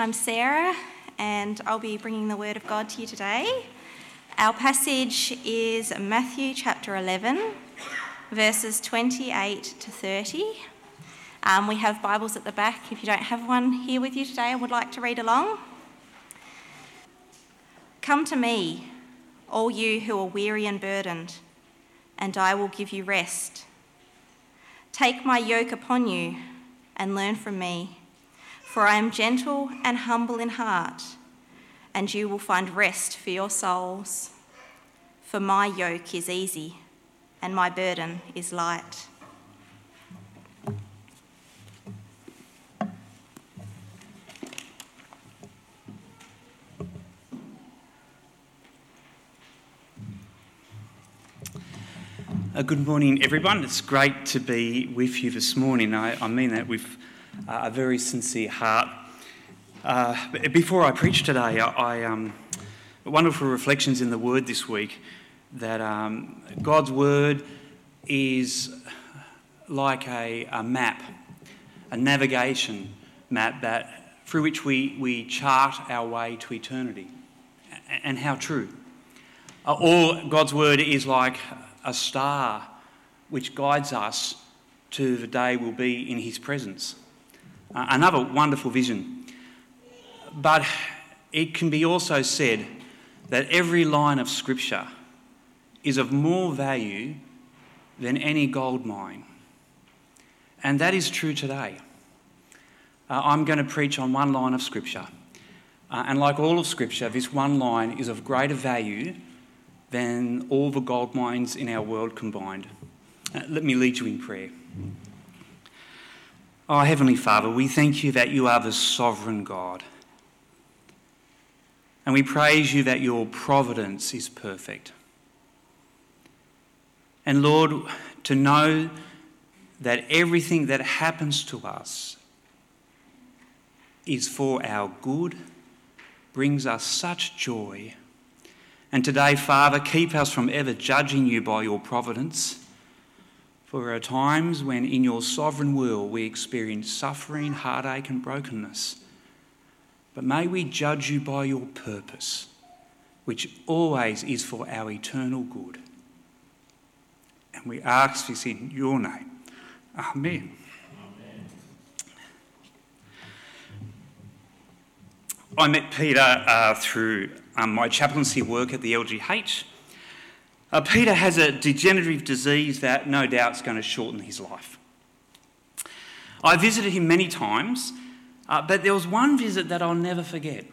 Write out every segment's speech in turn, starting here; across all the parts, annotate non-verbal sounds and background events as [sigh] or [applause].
I'm Sarah, and I'll be bringing the Word of God to you today. Our passage is Matthew chapter 11, verses 28 to 30. Um, we have Bibles at the back. If you don't have one here with you today and would like to read along, come to me, all you who are weary and burdened, and I will give you rest. Take my yoke upon you and learn from me, for I am gentle and humble in heart, and you will find rest for your souls. For my yoke is easy and my burden is light. Uh, good morning, everyone. It's great to be with you this morning. I, I mean that with a very sincere heart. Uh, before I preach today, I, I um, wonderful reflections in the Word this week that um, God's Word is like a, a, map, a navigation map that through which we, we chart our way to eternity. And how true. Uh, or God's Word is like a star which guides us to the day we'll be in His presence. Uh, another wonderful vision. But it can be also said that every line of Scripture is of more value than any gold mine. And that is true today. Uh, I'm going to preach on one line of Scripture. Uh, and like all of Scripture, this one line is of greater value than all the gold mines in our world combined. Uh, let me lead you in prayer. Oh, Heavenly Father, we thank you that you are the sovereign God. And we praise you that your providence is perfect. And Lord, to know that everything that happens to us is for our good brings us such joy and today, Father, keep us from ever judging you by your providence. For there are times when, in your sovereign will, we experience suffering, heartache, and brokenness. But may we judge you by your purpose, which always is for our eternal good. And we ask this in your name. Amen. Amen. I met Peter uh, through um, my chaplaincy work at the LGH. Uh, Peter has a degenerative disease that no doubt is going to shorten his life. I visited him many times, uh, but there was one visit that I'll never forget.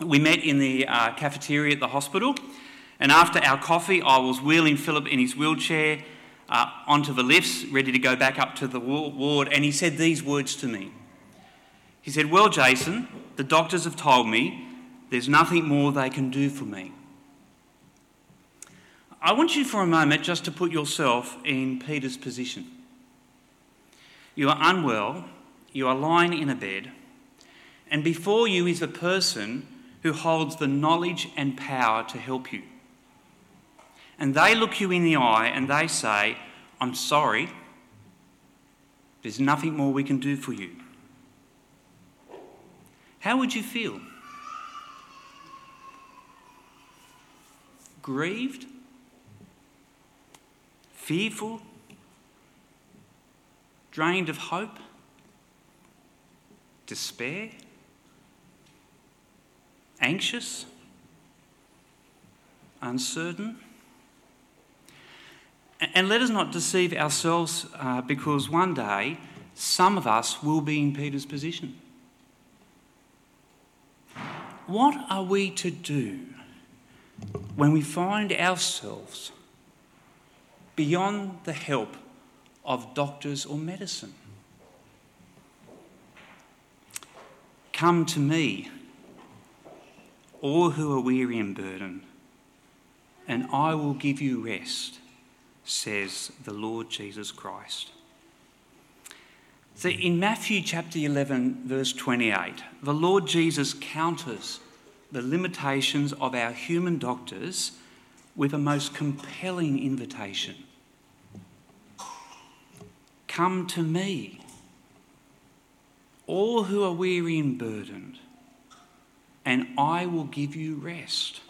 We met in the uh, cafeteria at the hospital, and after our coffee, I was wheeling Philip in his wheelchair uh, onto the lifts, ready to go back up to the ward, and he said these words to me. He said, Well, Jason, the doctors have told me there's nothing more they can do for me. I want you for a moment just to put yourself in Peter's position. You are unwell, you are lying in a bed, and before you is a person who holds the knowledge and power to help you. And they look you in the eye and they say, I'm sorry, there's nothing more we can do for you. How would you feel? Grieved? Fearful? Drained of hope? Despair? Anxious? Uncertain? And let us not deceive ourselves uh, because one day some of us will be in Peter's position. What are we to do when we find ourselves beyond the help of doctors or medicine? Come to me, all who are weary and burdened, and I will give you rest, says the Lord Jesus Christ. So in Matthew chapter 11, verse 28, the Lord Jesus counters the limitations of our human doctors with a most compelling invitation Come to me, all who are weary and burdened, and I will give you rest.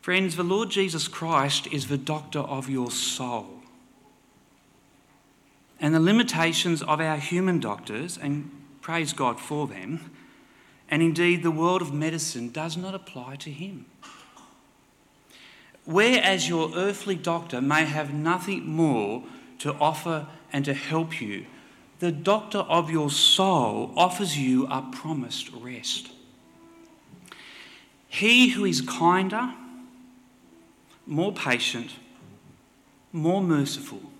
Friends, the Lord Jesus Christ is the doctor of your soul. And the limitations of our human doctors, and praise God for them, and indeed the world of medicine does not apply to him. Whereas your earthly doctor may have nothing more to offer and to help you, the doctor of your soul offers you a promised rest. He who is kinder, more patient, more merciful,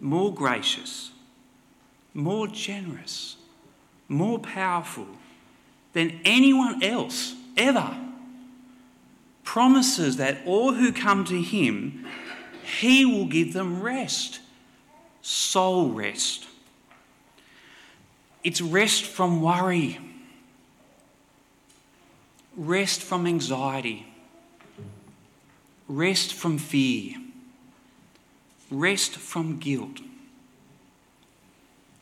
more gracious, more generous, more powerful than anyone else ever promises that all who come to him, he will give them rest, soul rest. It's rest from worry, rest from anxiety, rest from fear, rest from guilt,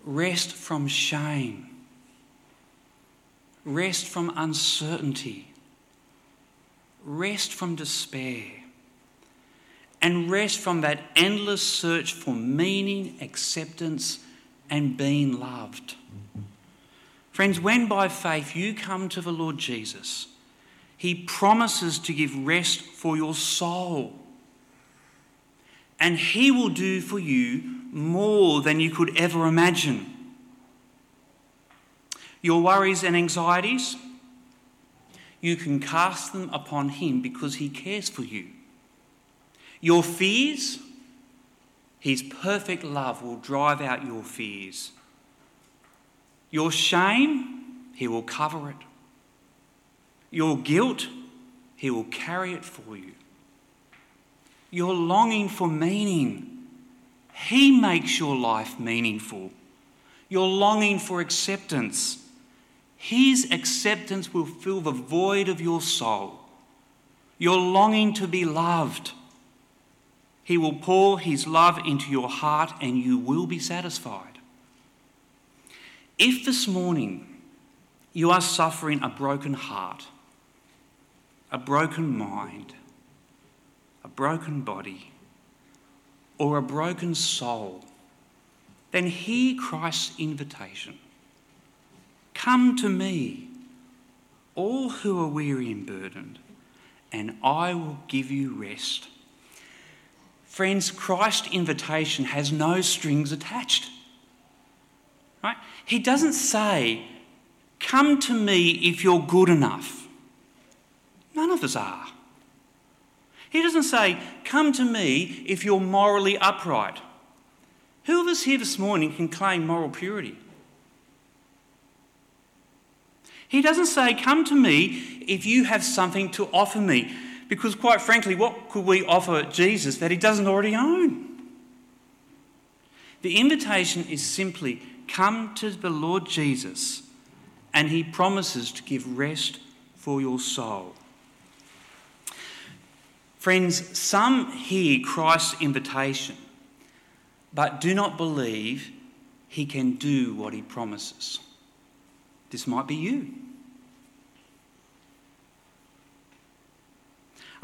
rest from shame, rest from uncertainty, rest from despair, and rest from that endless search for meaning, acceptance, and being loved. Friends, when by faith you come to the Lord Jesus, He promises to give rest for your soul. And He will do for you more than you could ever imagine. Your worries and anxieties, you can cast them upon Him because He cares for you. Your fears, His perfect love will drive out your fears. Your shame, He will cover it. Your guilt, He will carry it for you. Your longing for meaning, He makes your life meaningful. Your longing for acceptance, his acceptance will fill the void of your soul. Your longing to be loved. He will pour His love into your heart and you will be satisfied. If this morning you are suffering a broken heart, a broken mind, a broken body, or a broken soul, then hear Christ's invitation Come to me, all who are weary and burdened, and I will give you rest. Friends, Christ's invitation has no strings attached. Right? He doesn't say, Come to me if you're good enough. None of us are. He doesn't say, Come to me if you're morally upright. Who of us here this morning can claim moral purity? He doesn't say, Come to me if you have something to offer me. Because, quite frankly, what could we offer Jesus that he doesn't already own? The invitation is simply come to the Lord Jesus, and he promises to give rest for your soul. Friends, some hear Christ's invitation, but do not believe he can do what he promises. This might be you.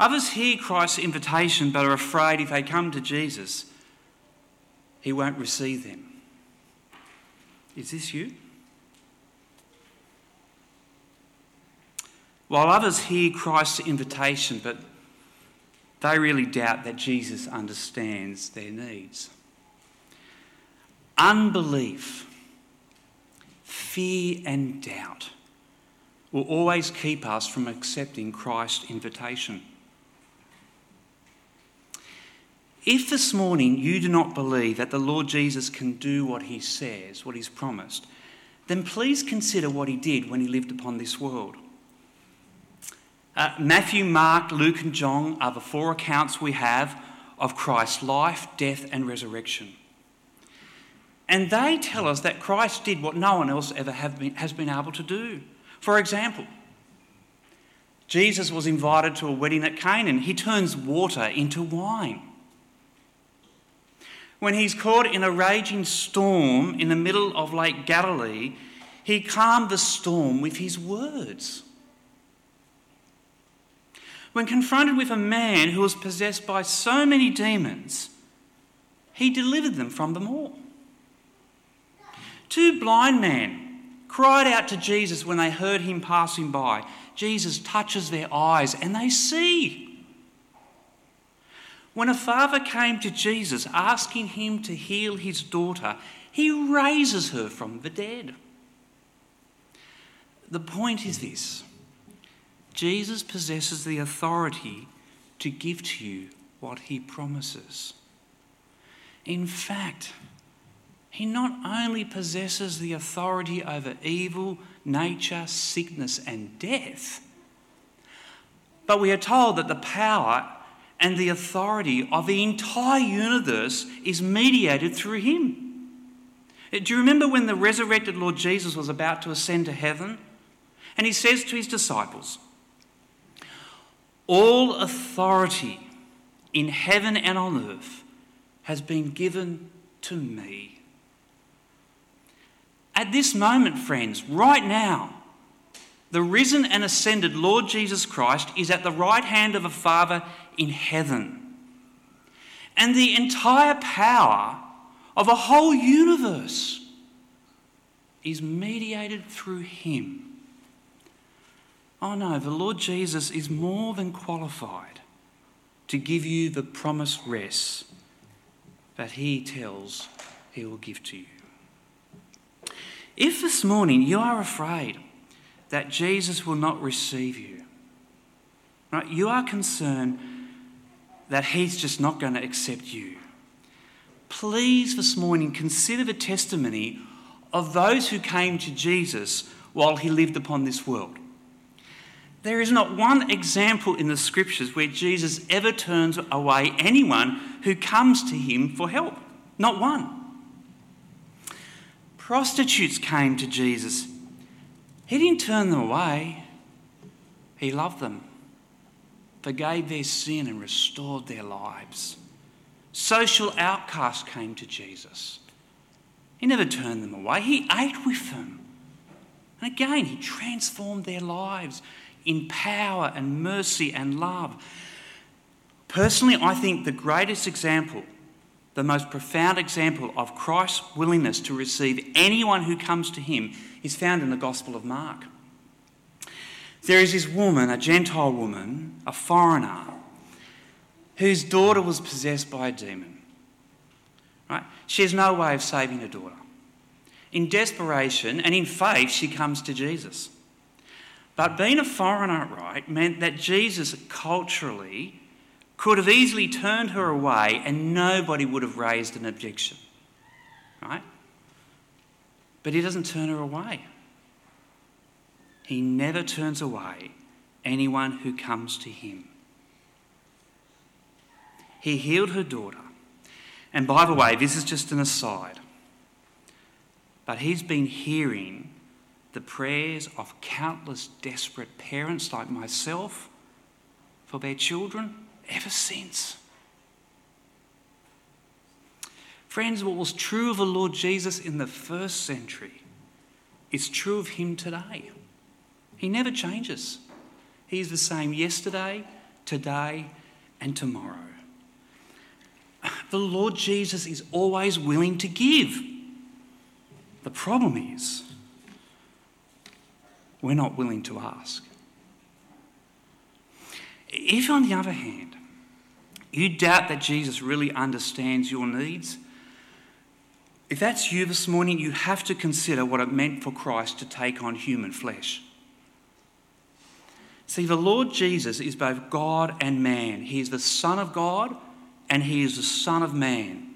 Others hear Christ's invitation but are afraid if they come to Jesus, he won't receive them. Is this you? While others hear Christ's invitation but they really doubt that Jesus understands their needs. Unbelief fear and doubt will always keep us from accepting Christ's invitation. If this morning you do not believe that the Lord Jesus can do what he says, what he's promised, then please consider what he did when he lived upon this world. Uh, Matthew, Mark, Luke, and John are the four accounts we have of Christ's life, death, and resurrection. And they tell us that Christ did what no one else ever been, has been able to do. For example, Jesus was invited to a wedding at Canaan. He turns water into wine. When he's caught in a raging storm in the middle of Lake Galilee, he calmed the storm with his words. When confronted with a man who was possessed by so many demons, he delivered them from them all. Two blind men cried out to Jesus when they heard him passing by. Jesus touches their eyes and they see. When a father came to Jesus asking him to heal his daughter, he raises her from the dead. The point is this Jesus possesses the authority to give to you what he promises. In fact, he not only possesses the authority over evil, nature, sickness, and death, but we are told that the power and the authority of the entire universe is mediated through him. Uh, do you remember when the resurrected Lord Jesus was about to ascend to heaven? And he says to his disciples, All authority in heaven and on earth has been given to me. At this moment, friends, right now, the risen and ascended Lord Jesus Christ is at the right hand of a Father in heaven. And the entire power of a whole universe is mediated through him. Oh no, the Lord Jesus is more than qualified to give you the promised rest that he tells he will give to you. If this morning you are afraid that Jesus will not receive you, right, you are concerned that he's just not going to accept you, please this morning consider the testimony of those who came to Jesus while he lived upon this world. There is not one example in the scriptures where Jesus ever turns away anyone who comes to him for help. Not one. Prostitutes came to Jesus. He didn't turn them away, He loved them, forgave their sin, and restored their lives. Social outcasts came to Jesus. He never turned them away, He ate with them. And again, He transformed their lives in power and mercy and love. Personally, I think the greatest example the most profound example of Christ's willingness to receive anyone who comes to him is found in the Gospel of Mark. There is this woman, a Gentile woman, a foreigner, whose daughter was possessed by a demon. Right? She has no way of saving her daughter. In desperation and in faith, she comes to Jesus. But being a foreigner, right, meant that Jesus culturally could have easily turned her away and nobody would have raised an objection. Right? But he doesn't turn her away. He never turns away anyone who comes to him. He healed her daughter. And by the way, this is just an aside, but he's been hearing the prayers of countless desperate parents like myself for their children ever since. Friends, what was true of the Lord Jesus in the first century is true of him today. He never changes. He is the same yesterday, today, and tomorrow. The Lord Jesus is always willing to give. The problem is, we're not willing to ask. If, on the other hand, you doubt that Jesus really understands your needs, if that's you this morning, you have to consider what it meant for Christ to take on human flesh. See, the Lord Jesus is both God and man. He is the Son of God and He is the Son of man.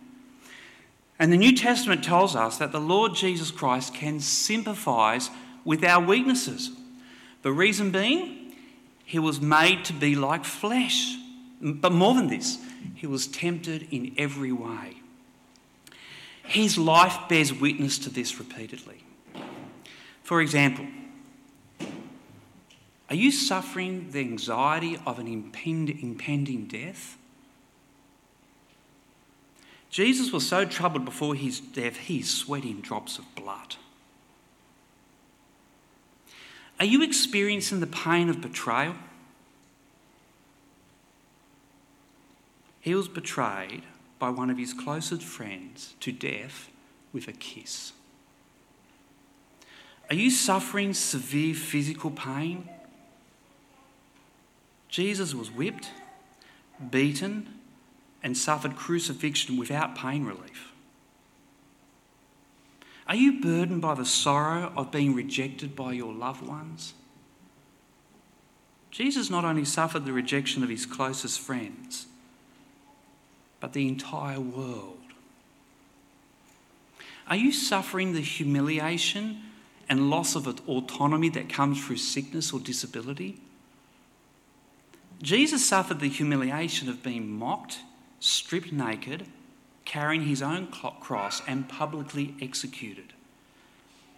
And the New Testament tells us that the Lord Jesus Christ can sympathize with our weaknesses. The reason being, he was made to be like flesh. But more than this, he was tempted in every way. His life bears witness to this repeatedly. For example, are you suffering the anxiety of an impending death? Jesus was so troubled before his death, he's sweating drops of blood. Are you experiencing the pain of betrayal? He was betrayed by one of his closest friends to death with a kiss. Are you suffering severe physical pain? Jesus was whipped, beaten, and suffered crucifixion without pain relief. Are you burdened by the sorrow of being rejected by your loved ones? Jesus not only suffered the rejection of his closest friends, but the entire world. Are you suffering the humiliation and loss of autonomy that comes through sickness or disability? Jesus suffered the humiliation of being mocked, stripped naked, carrying his own cross, and publicly executed.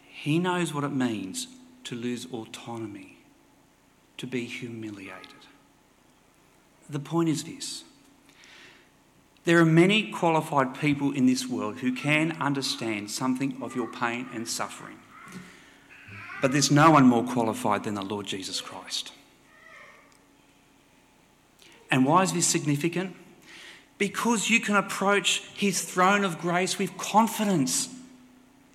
He knows what it means to lose autonomy, to be humiliated. The point is this there are many qualified people in this world who can understand something of your pain and suffering. But there's no one more qualified than the Lord Jesus Christ. And why is this significant? Because you can approach his throne of grace with confidence.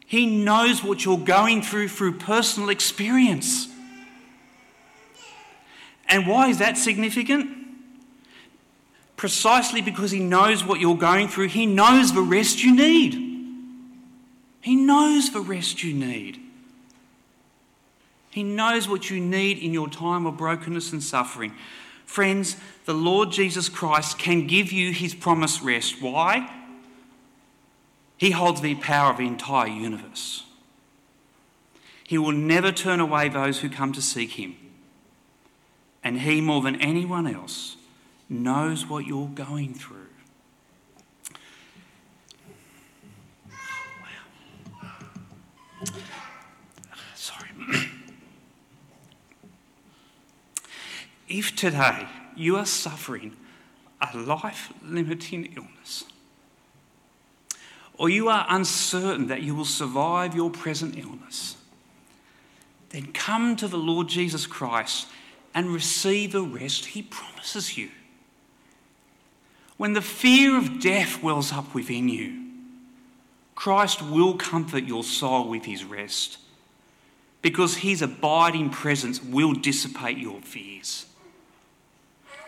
He knows what you're going through through personal experience. And why is that significant? Precisely because he knows what you're going through, he knows the rest you need. He knows the rest you need. He knows what you need in your time of brokenness and suffering. Friends, the Lord Jesus Christ can give you his promised rest. Why? He holds the power of the entire universe. He will never turn away those who come to seek him. And he, more than anyone else, knows what you're going through. Sorry. [clears throat] if today you are suffering a life limiting illness, or you are uncertain that you will survive your present illness, then come to the Lord Jesus Christ and receive the rest he promises you. When the fear of death wells up within you, Christ will comfort your soul with his rest because his abiding presence will dissipate your fears.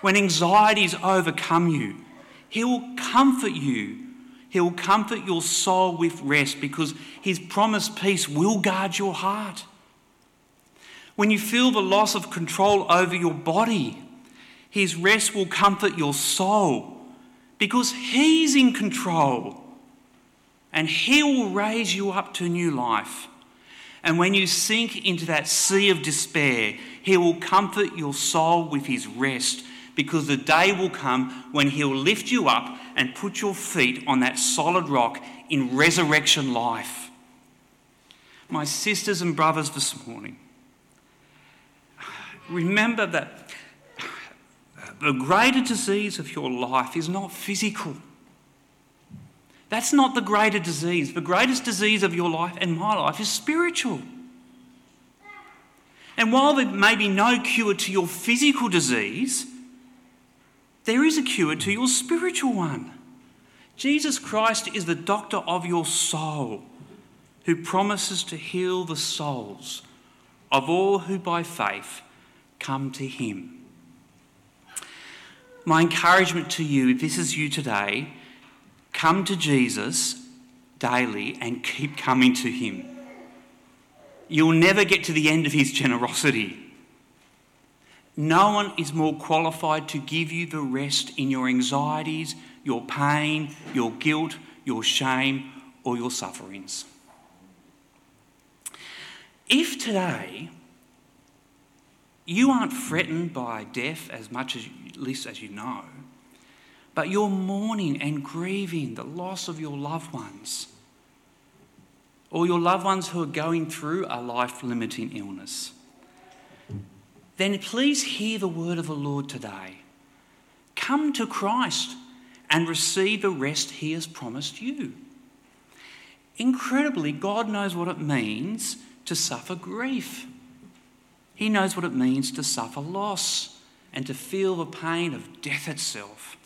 When anxieties overcome you, He will comfort you. He will comfort your soul with rest because His promised peace will guard your heart. When you feel the loss of control over your body, His rest will comfort your soul because He's in control and He will raise you up to new life. And when you sink into that sea of despair, He will comfort your soul with His rest because the day will come when He'll lift you up and put your feet on that solid rock in resurrection life. My sisters and brothers, this morning, remember that the greater disease of your life is not physical. That's not the greater disease. The greatest disease of your life and my life is spiritual. And while there may be no cure to your physical disease, there is a cure to your spiritual one. Jesus Christ is the doctor of your soul who promises to heal the souls of all who by faith come to him. My encouragement to you, if this is you today, come to Jesus daily and keep coming to him. You'll never get to the end of his generosity. No one is more qualified to give you the rest in your anxieties, your pain, your guilt, your shame, or your sufferings. If today you aren't threatened by death as much as, least as you know, but you're mourning and grieving the loss of your loved ones, or your loved ones who are going through a life limiting illness then please hear the word of the Lord today. Come to Christ and receive the rest He has promised you. Incredibly, God knows what it means to suffer grief. He knows what it means to suffer loss and to feel the pain of death itself.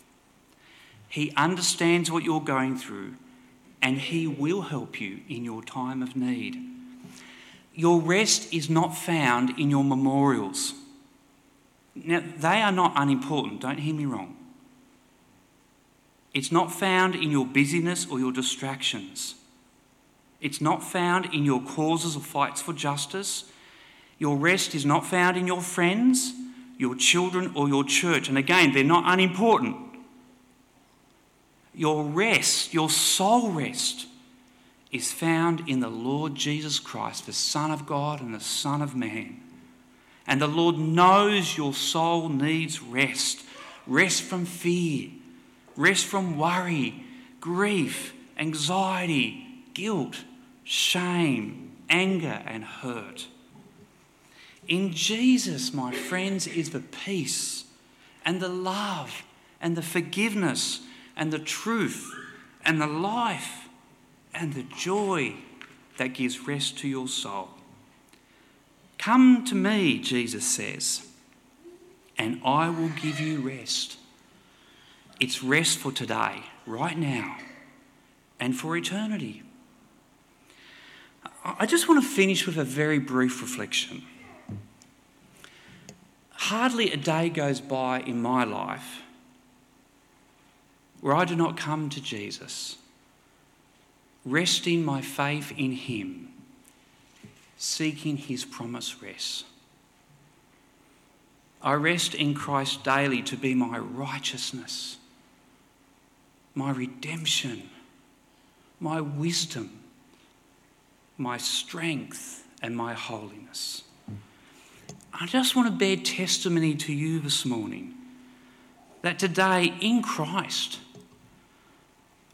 He understands what you're going through and He will help you in your time of need. Your rest is not found in your memorials. Now, they are not unimportant, don't hear me wrong. It's not found in your busyness or your distractions. It's not found in your causes or fights for justice. Your rest is not found in your friends, your children, or your church. And again, they're not unimportant. Your rest, your soul rest, is found in the Lord Jesus Christ, the Son of God and the Son of Man. And the Lord knows your soul needs rest rest from fear, rest from worry, grief, anxiety, guilt, shame, anger, and hurt. In Jesus, my friends, is the peace and the love and the forgiveness and the truth and the life and the joy that gives rest to your soul. Come to me, Jesus says, and I will give you rest. It's rest for today, right now, and for eternity. I just want to finish with a very brief reflection. Hardly a day goes by in my life where I do not come to Jesus, resting my faith in Him seeking his promised rest. I rest in Christ daily to be my righteousness, my redemption, my wisdom, my strength, and my holiness. I just want to bear testimony to you this morning that today in Christ,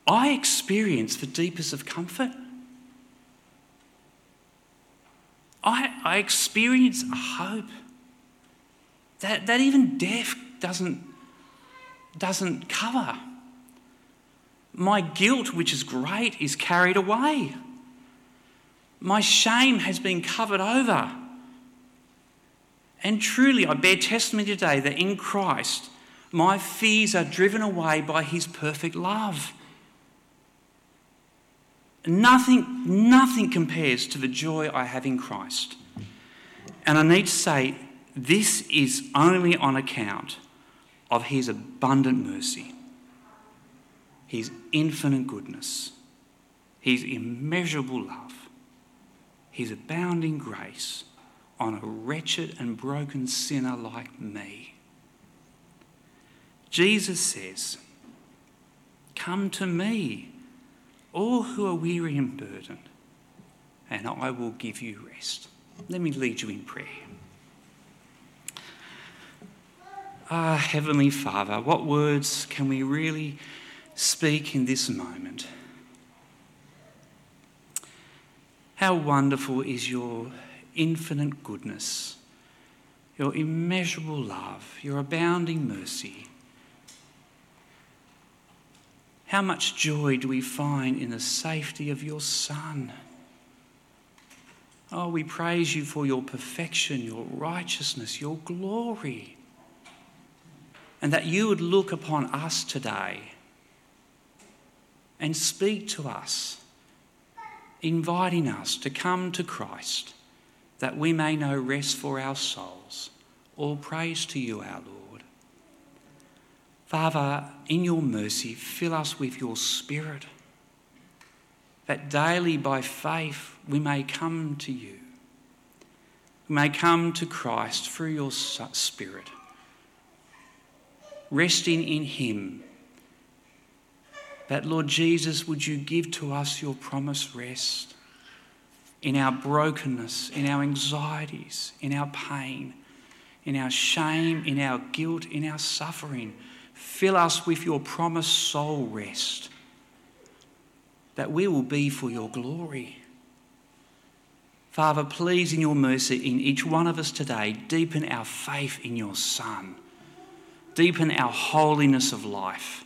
I experience the deepest of comfort I, I experience a hope that, that even death doesn't, doesn't cover. My guilt, which is great, is carried away. My shame has been covered over. And truly, I bear testimony today that in Christ, my fears are driven away by his perfect love. Nothing, nothing compares to the joy I have in Christ. And I need to say, this is only on account of His abundant mercy, His infinite goodness, His immeasurable love, His abounding grace on a wretched and broken sinner like me. Jesus says, Come to me all who are weary and burdened, and I will give you rest. Let me lead you in prayer. Ah, Heavenly Father, what words can we really speak in this moment? How wonderful is your infinite goodness, your immeasurable love, your abounding mercy how much joy do we find in the safety of your Son? Oh, we praise you for your perfection, your righteousness, your glory. And that you would look upon us today and speak to us, inviting us to come to Christ that we may know rest for our souls. All praise to you, our Lord. Father, in your mercy, fill us with your Spirit, that daily by faith we may come to you. We may come to Christ through your Spirit, resting in Him. That, Lord Jesus, would you give to us your promised rest in our brokenness, in our anxieties, in our pain, in our shame, in our guilt, in our suffering Fill us with your promised soul rest, that we will be for your glory. Father, please, in your mercy, in each one of us today, deepen our faith in your Son, deepen our holiness of life,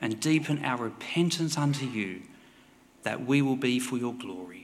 and deepen our repentance unto you, that we will be for your glory.